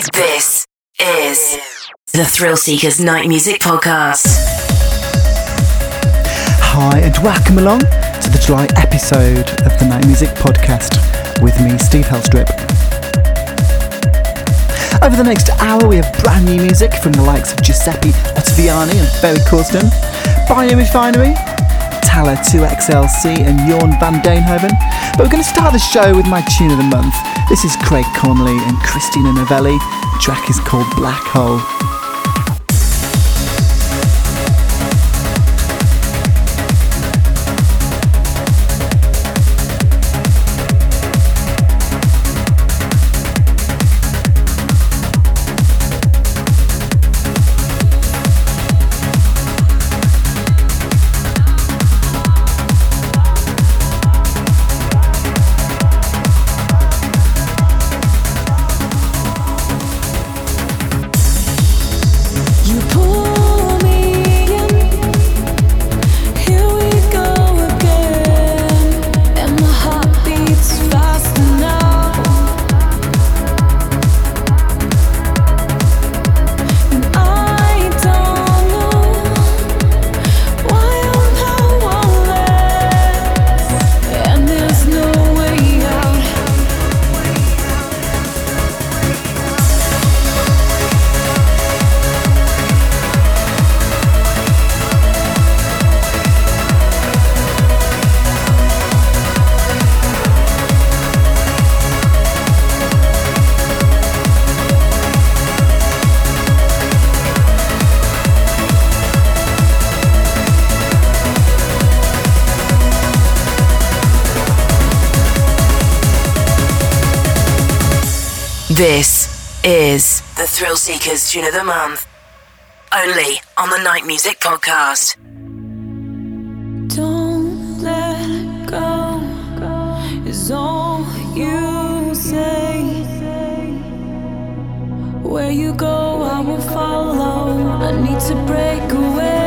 This is the Thrill Seekers Night Music Podcast. Hi, and welcome along to the July episode of the Night Music Podcast with me, Steve Helstrip. Over the next hour, we have brand new music from the likes of Giuseppe Ottaviani and Barry Ferry Corsten, Biorefinery, Talla 2XLC, and Jorn van Deynhoven. But we're going to start the show with my tune of the month. This is Craig Connelly and Christina Novelli. The track is called Black Hole. This is the Thrill Seekers Tune of the Month. Only on the Night Music Podcast. Don't let go is all you say. Where you go, I will follow. I need to break away.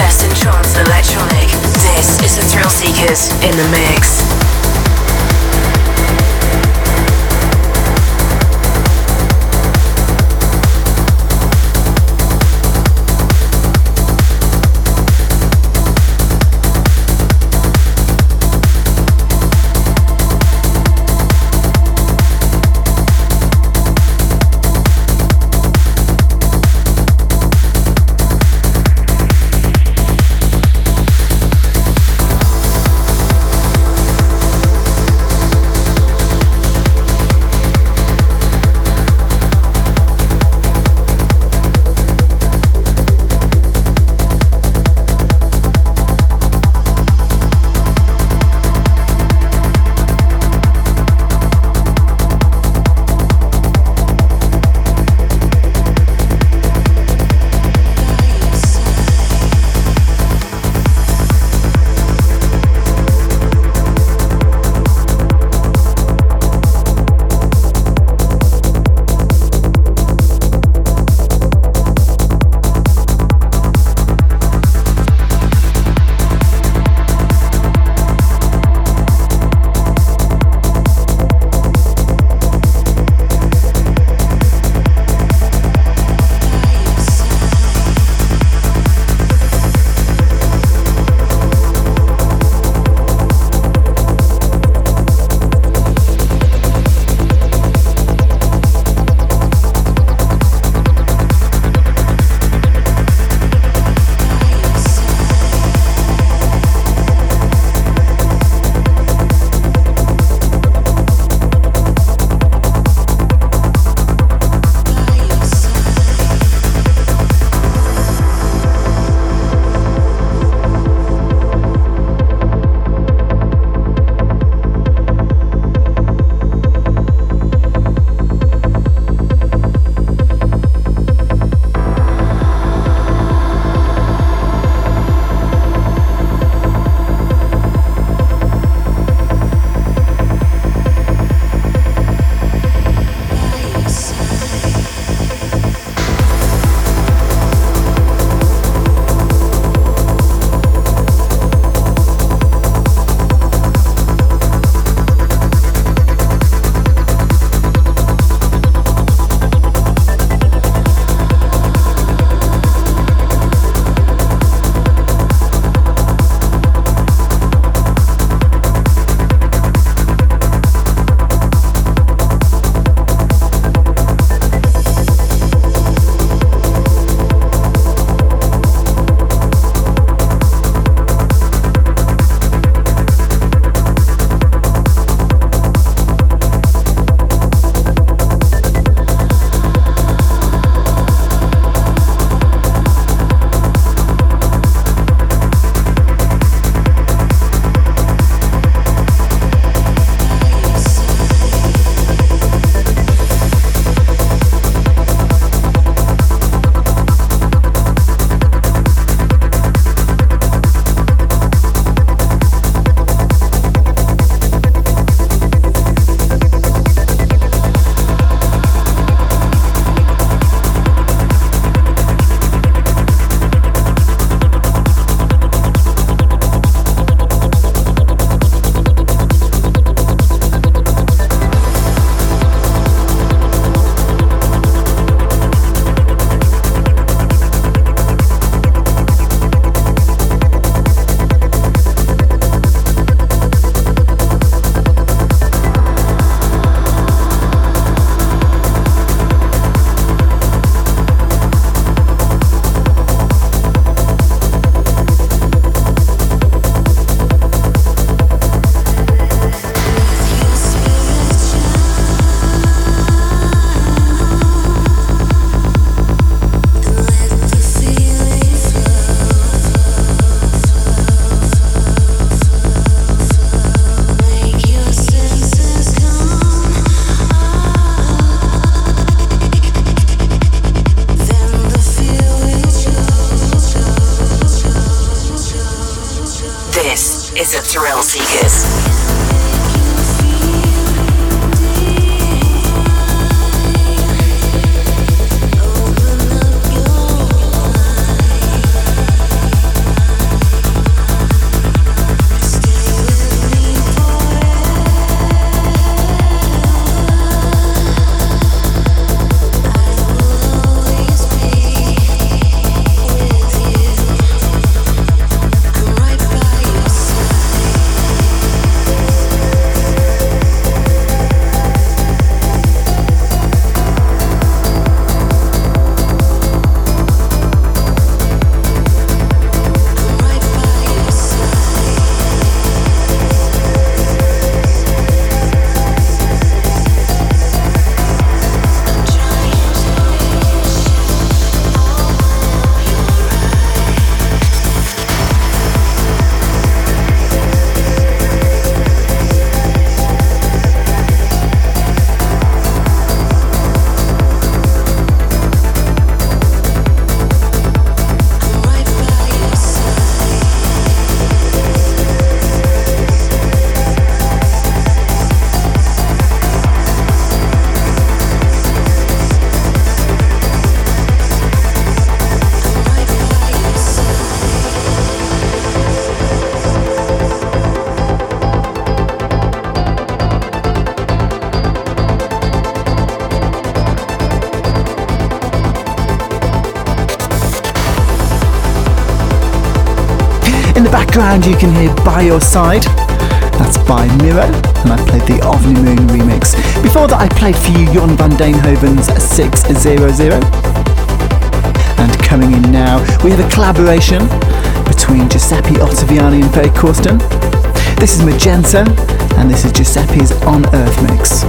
best in trance electronic. This is the Thrill Seekers in the mix. Background, you can hear By Your Side. That's by Miro, and I played the Ovni Moon remix. Before that, I played for you Jorn van Deynhoven's 600. And coming in now, we have a collaboration between Giuseppe Ottaviani and Ferry Corsten. This is Magenta, and this is Giuseppe's OnAir mix.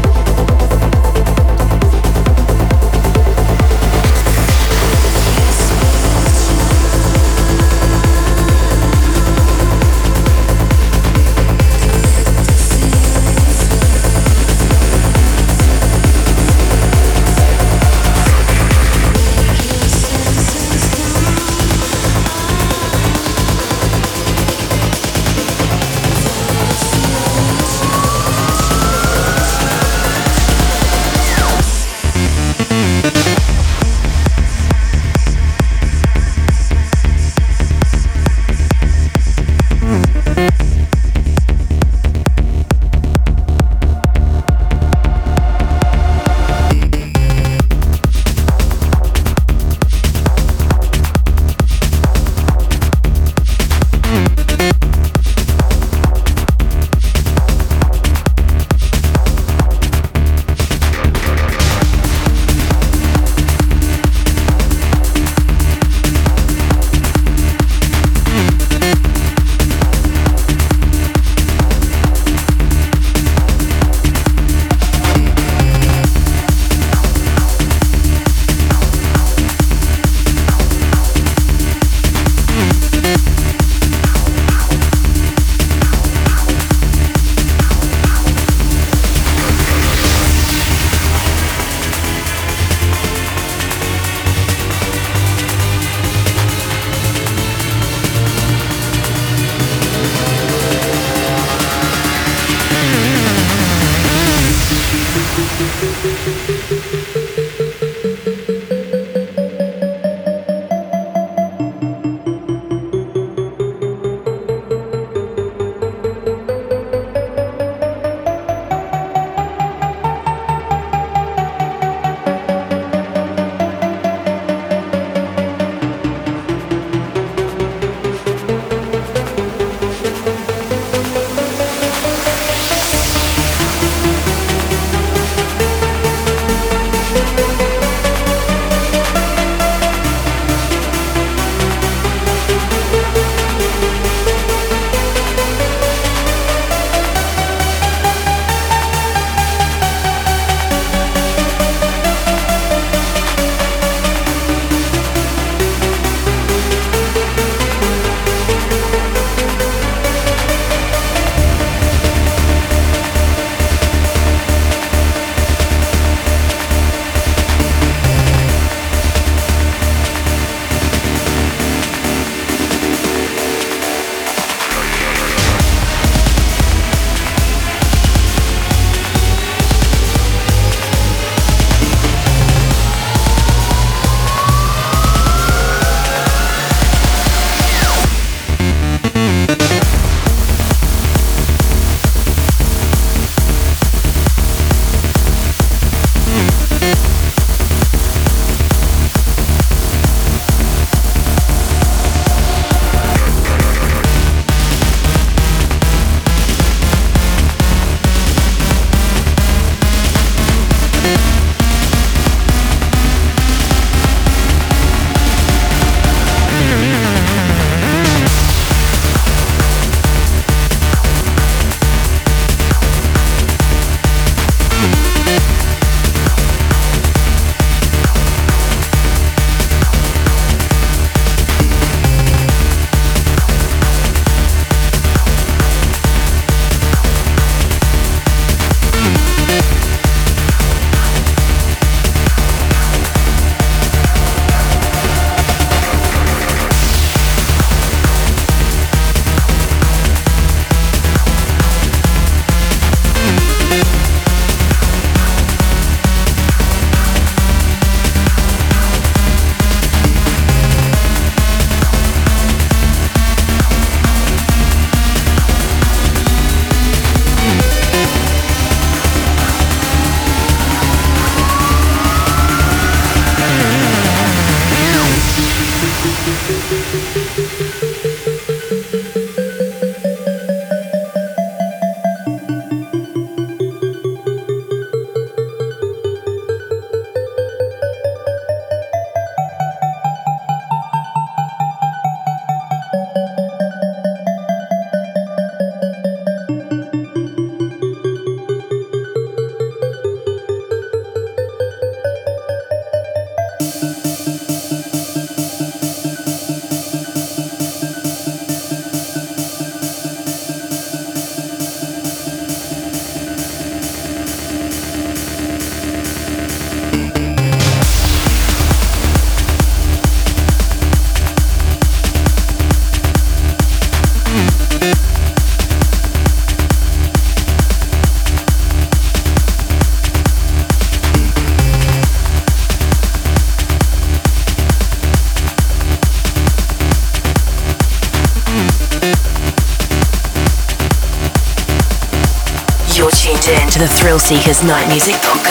Thrill Night Music.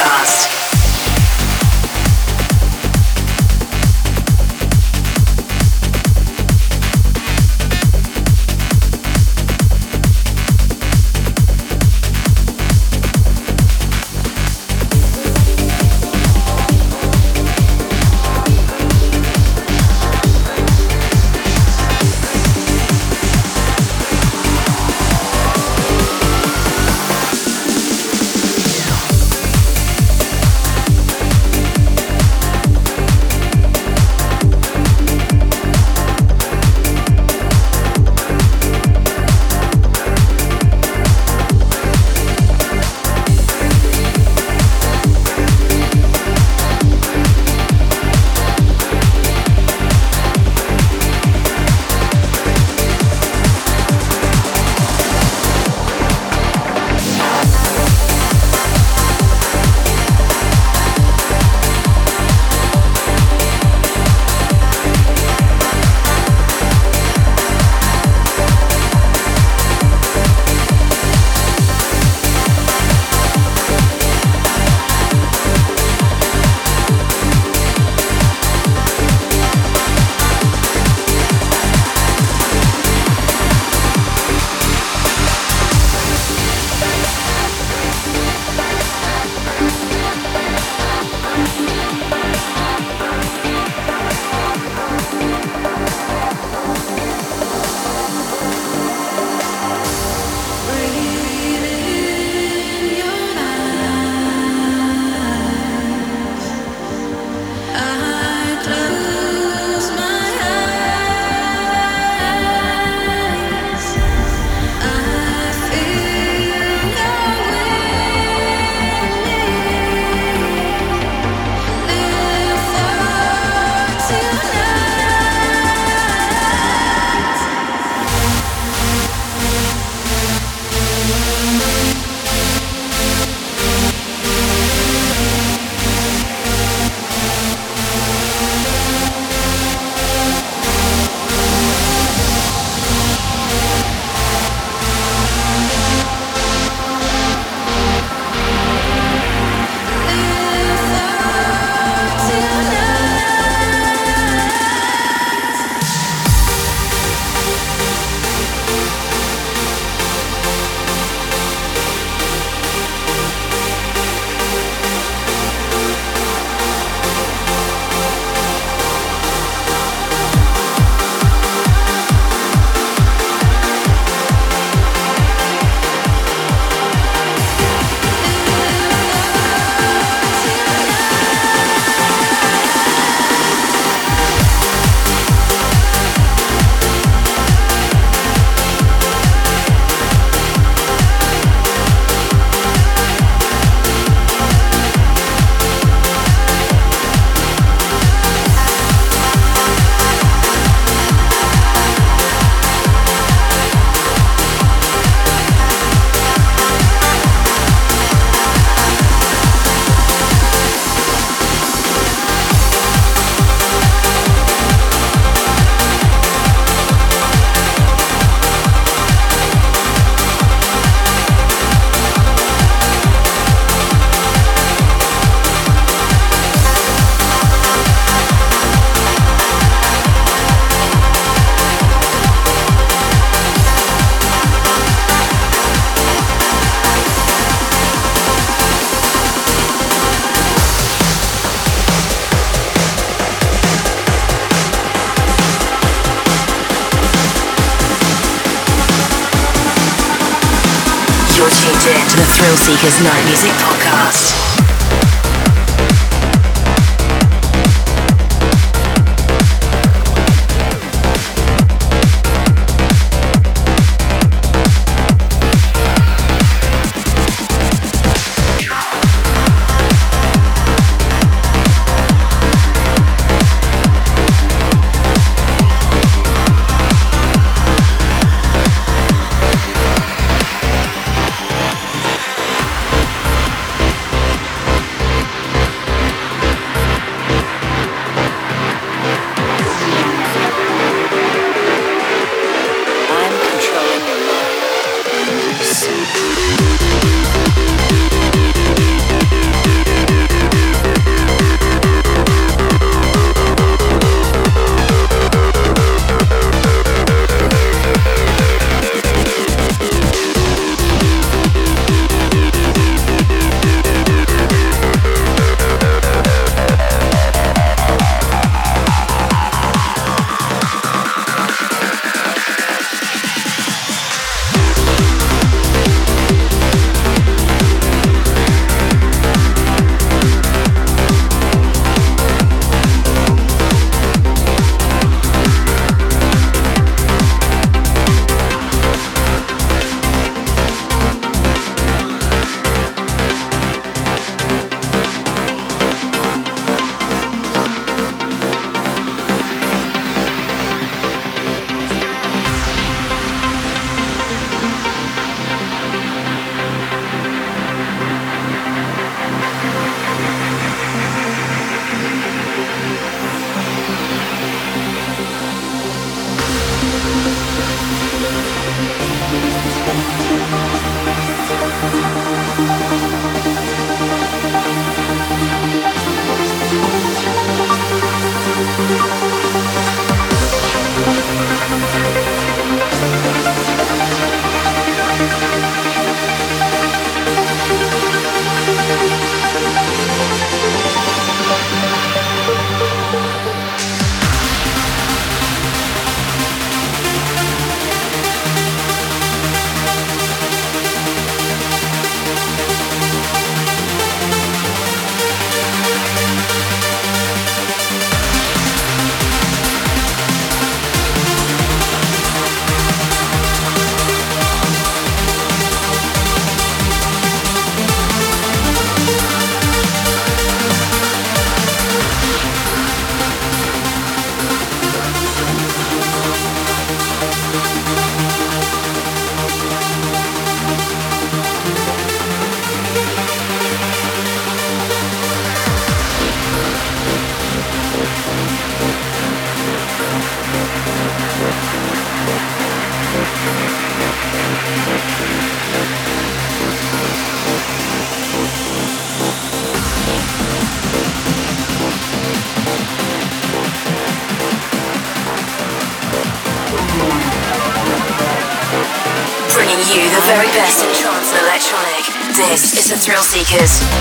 Seekers Night Music Podcast. Is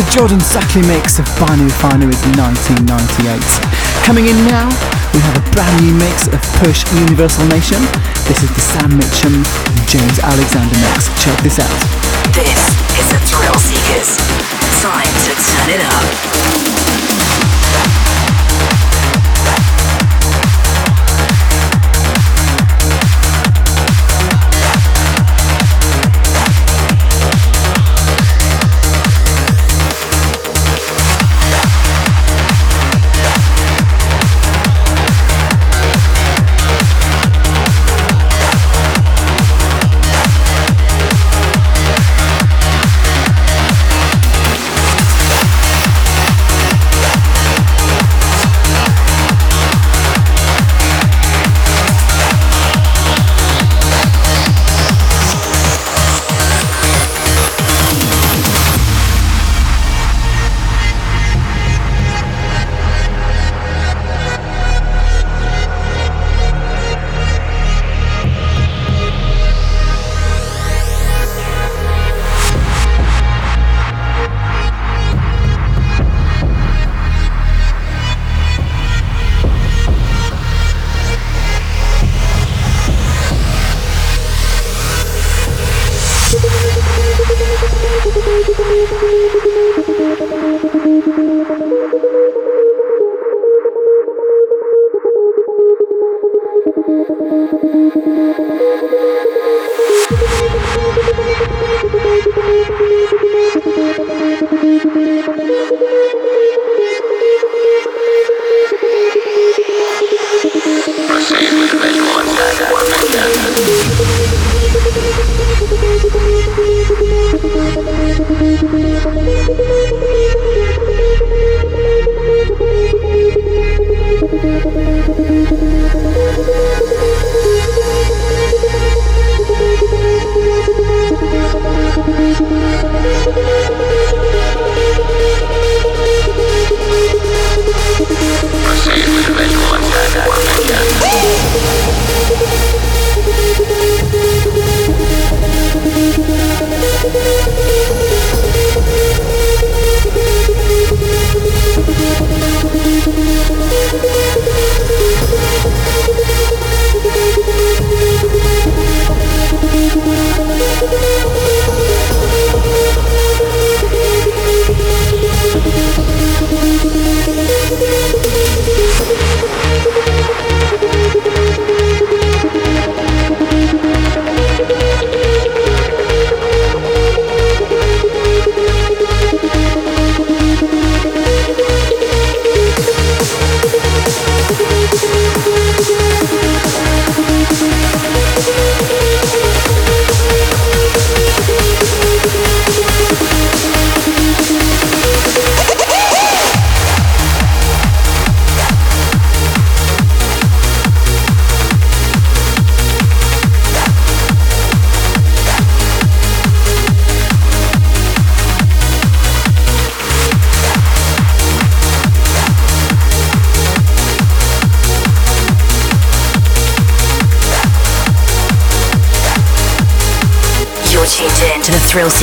the Jordan Suckley mix of Binary Finary 1998. Coming in now, we have a brand new mix of Push Universal Nation. This is the Sam Mitchum James Alexander mix. Check this out. This is the Thrill Seekers. Time to turn it up.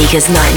Seekers Night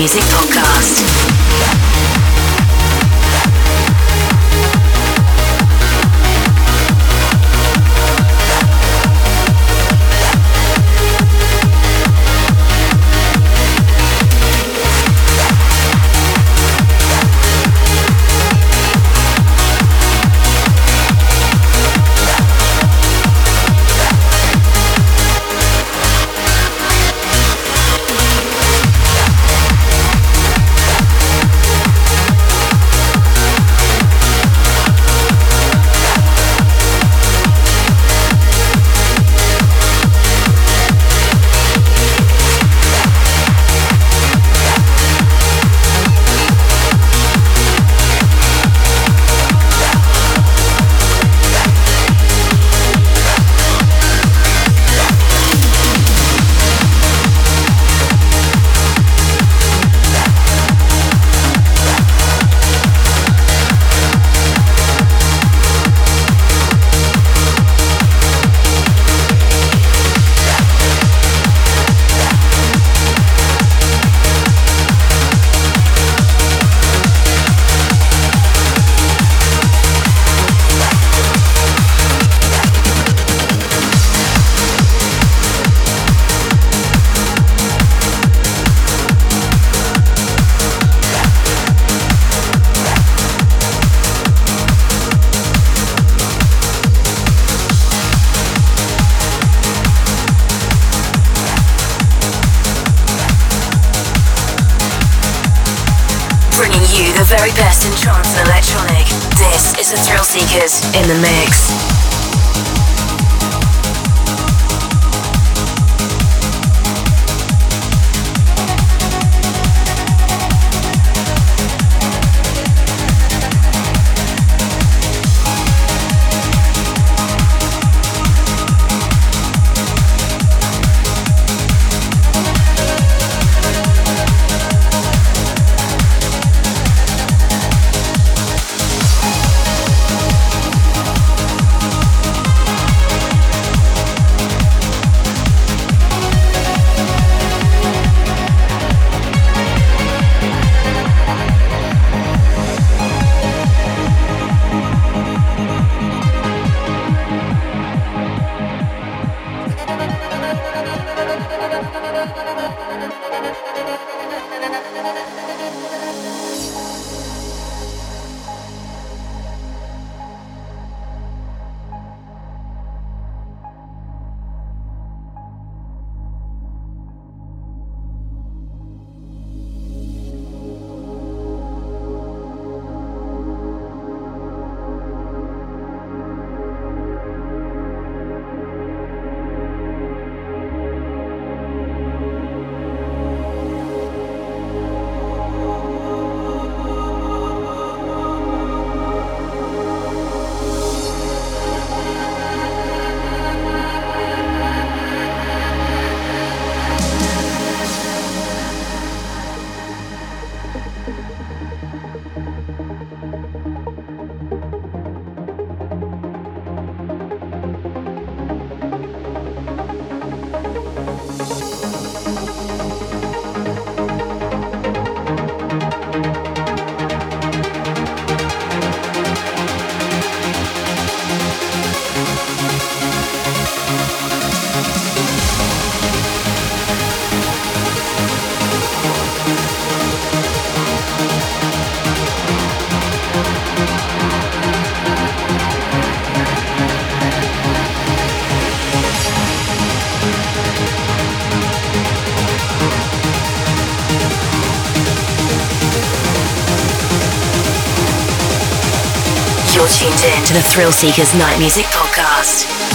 tuned in to the Thrill Seekers Night Music Podcast.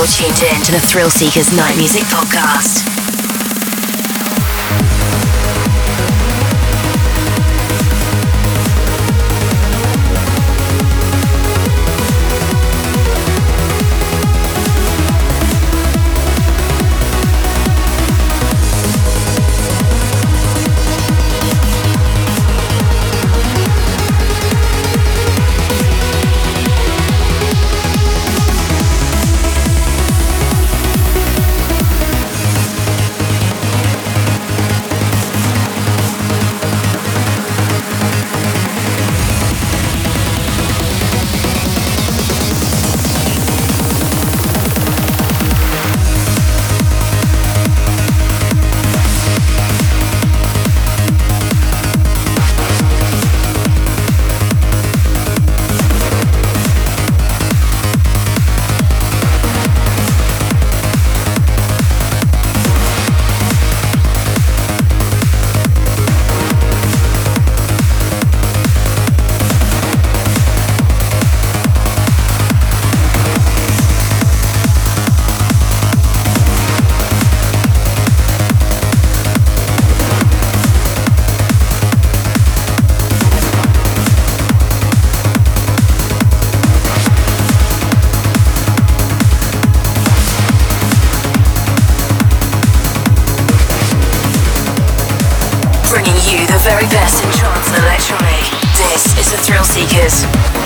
You're tuned in to the Thrill Seekers Night Music Podcast. Very best in trance and electronic. This is the Thrill Seekers.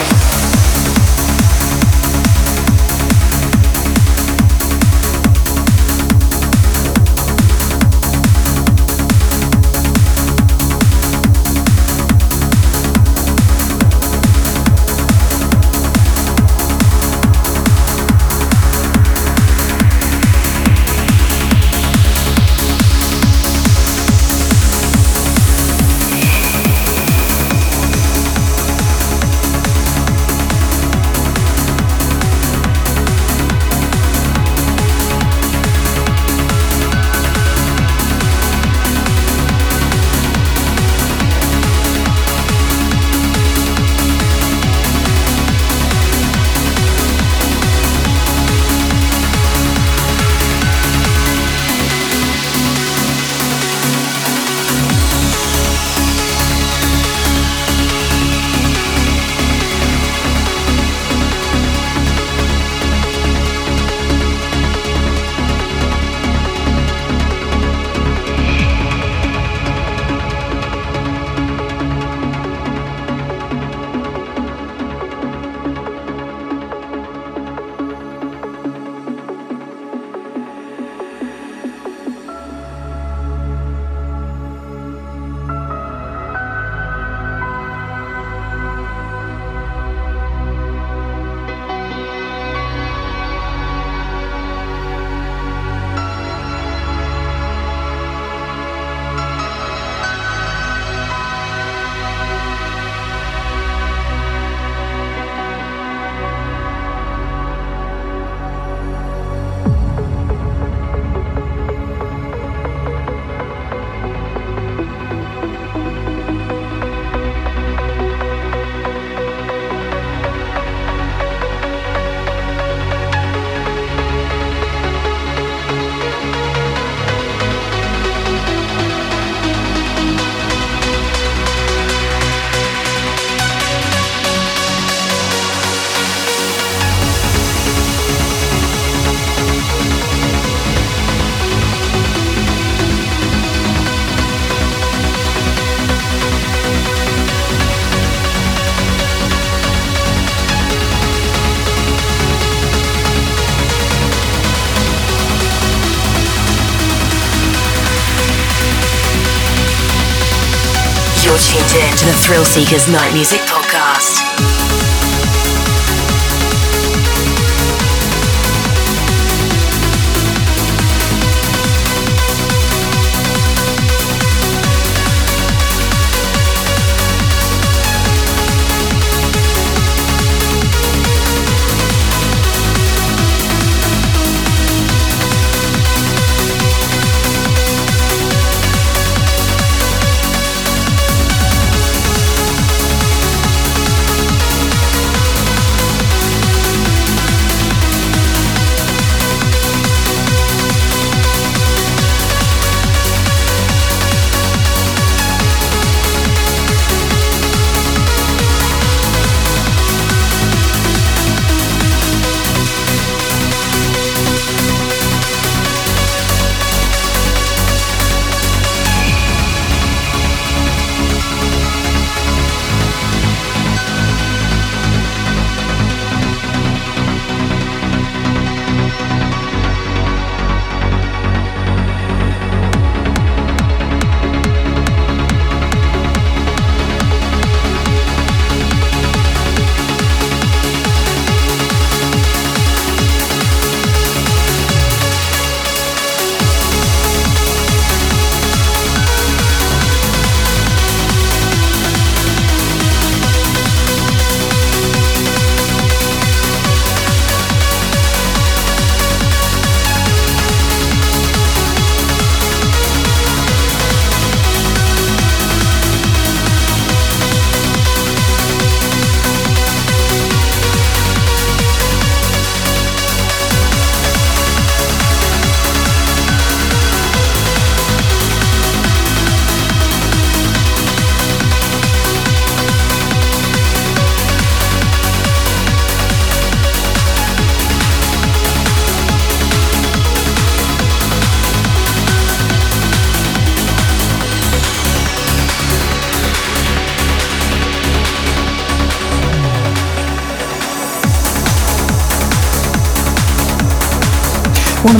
Thrill Seekers Night Music Podcast.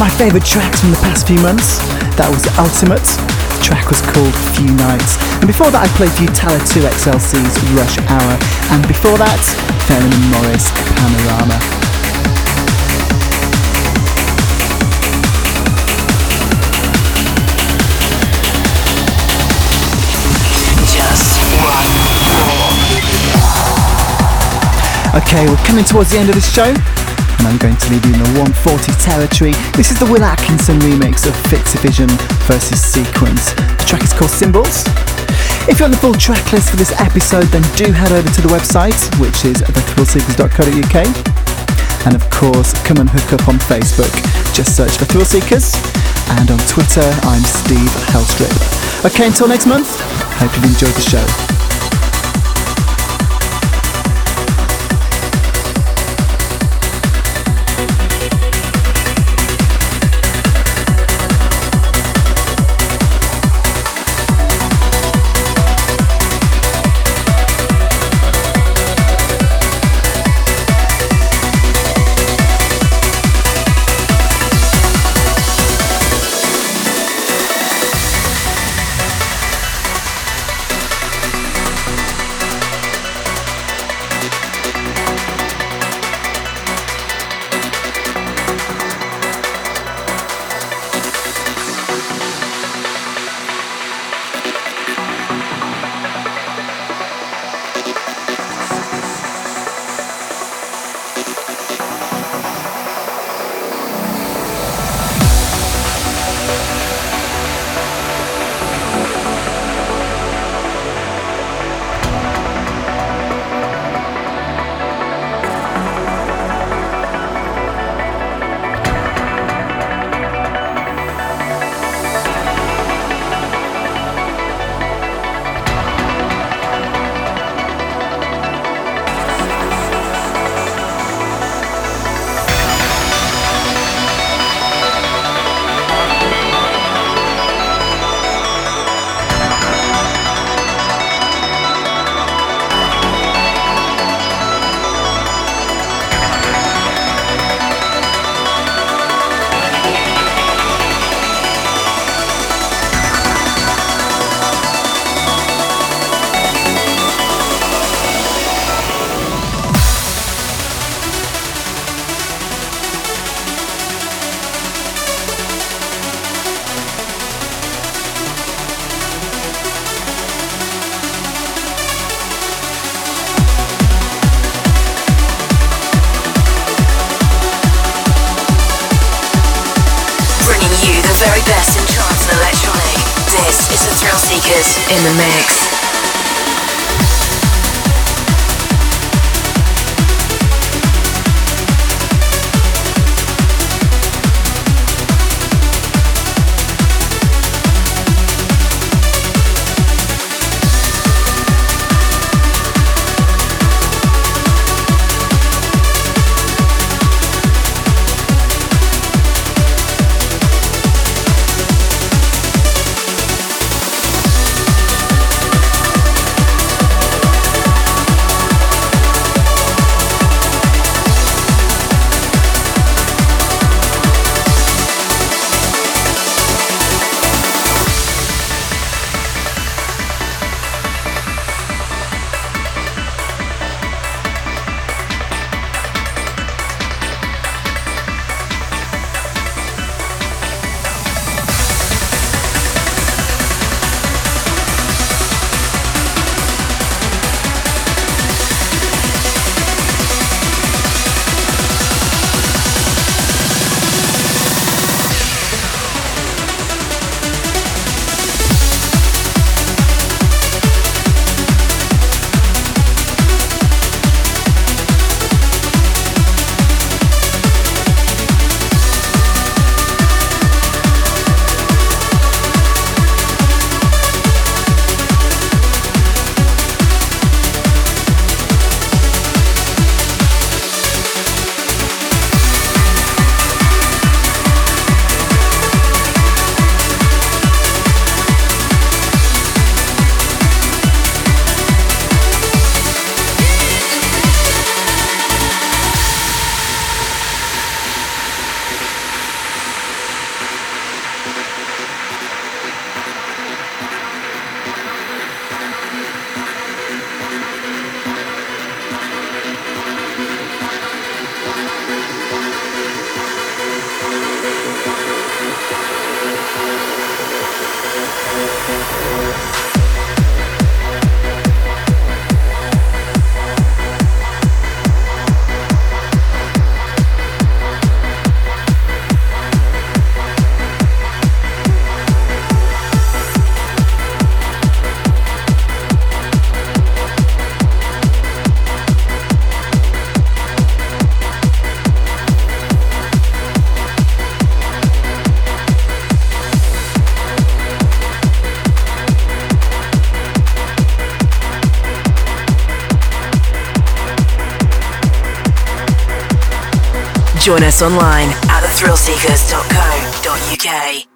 My favourite tracks from the past few months, that was Ultimate. The track was called Few Nights. And before that I played for you Talla 2XLC's Rush Hour. And before that, Ferrin & Morris Panorama. Just one Okay, we're coming towards the end of this show, and I'm going to leave you in the 140 territory. This is the Will Atkinson remix of Fictivision versus C-Quence. The track is called Symbols. If you want the full track list for this episode, then do head over to the website, which is thethrillseekers.co.uk. And of course, come and hook up on Facebook. Just search for Thrill Seekers. And on Twitter, I'm Steve Helstrip. Okay, until next month, hope you've enjoyed the show. Us online at thethrillseekers.co.uk.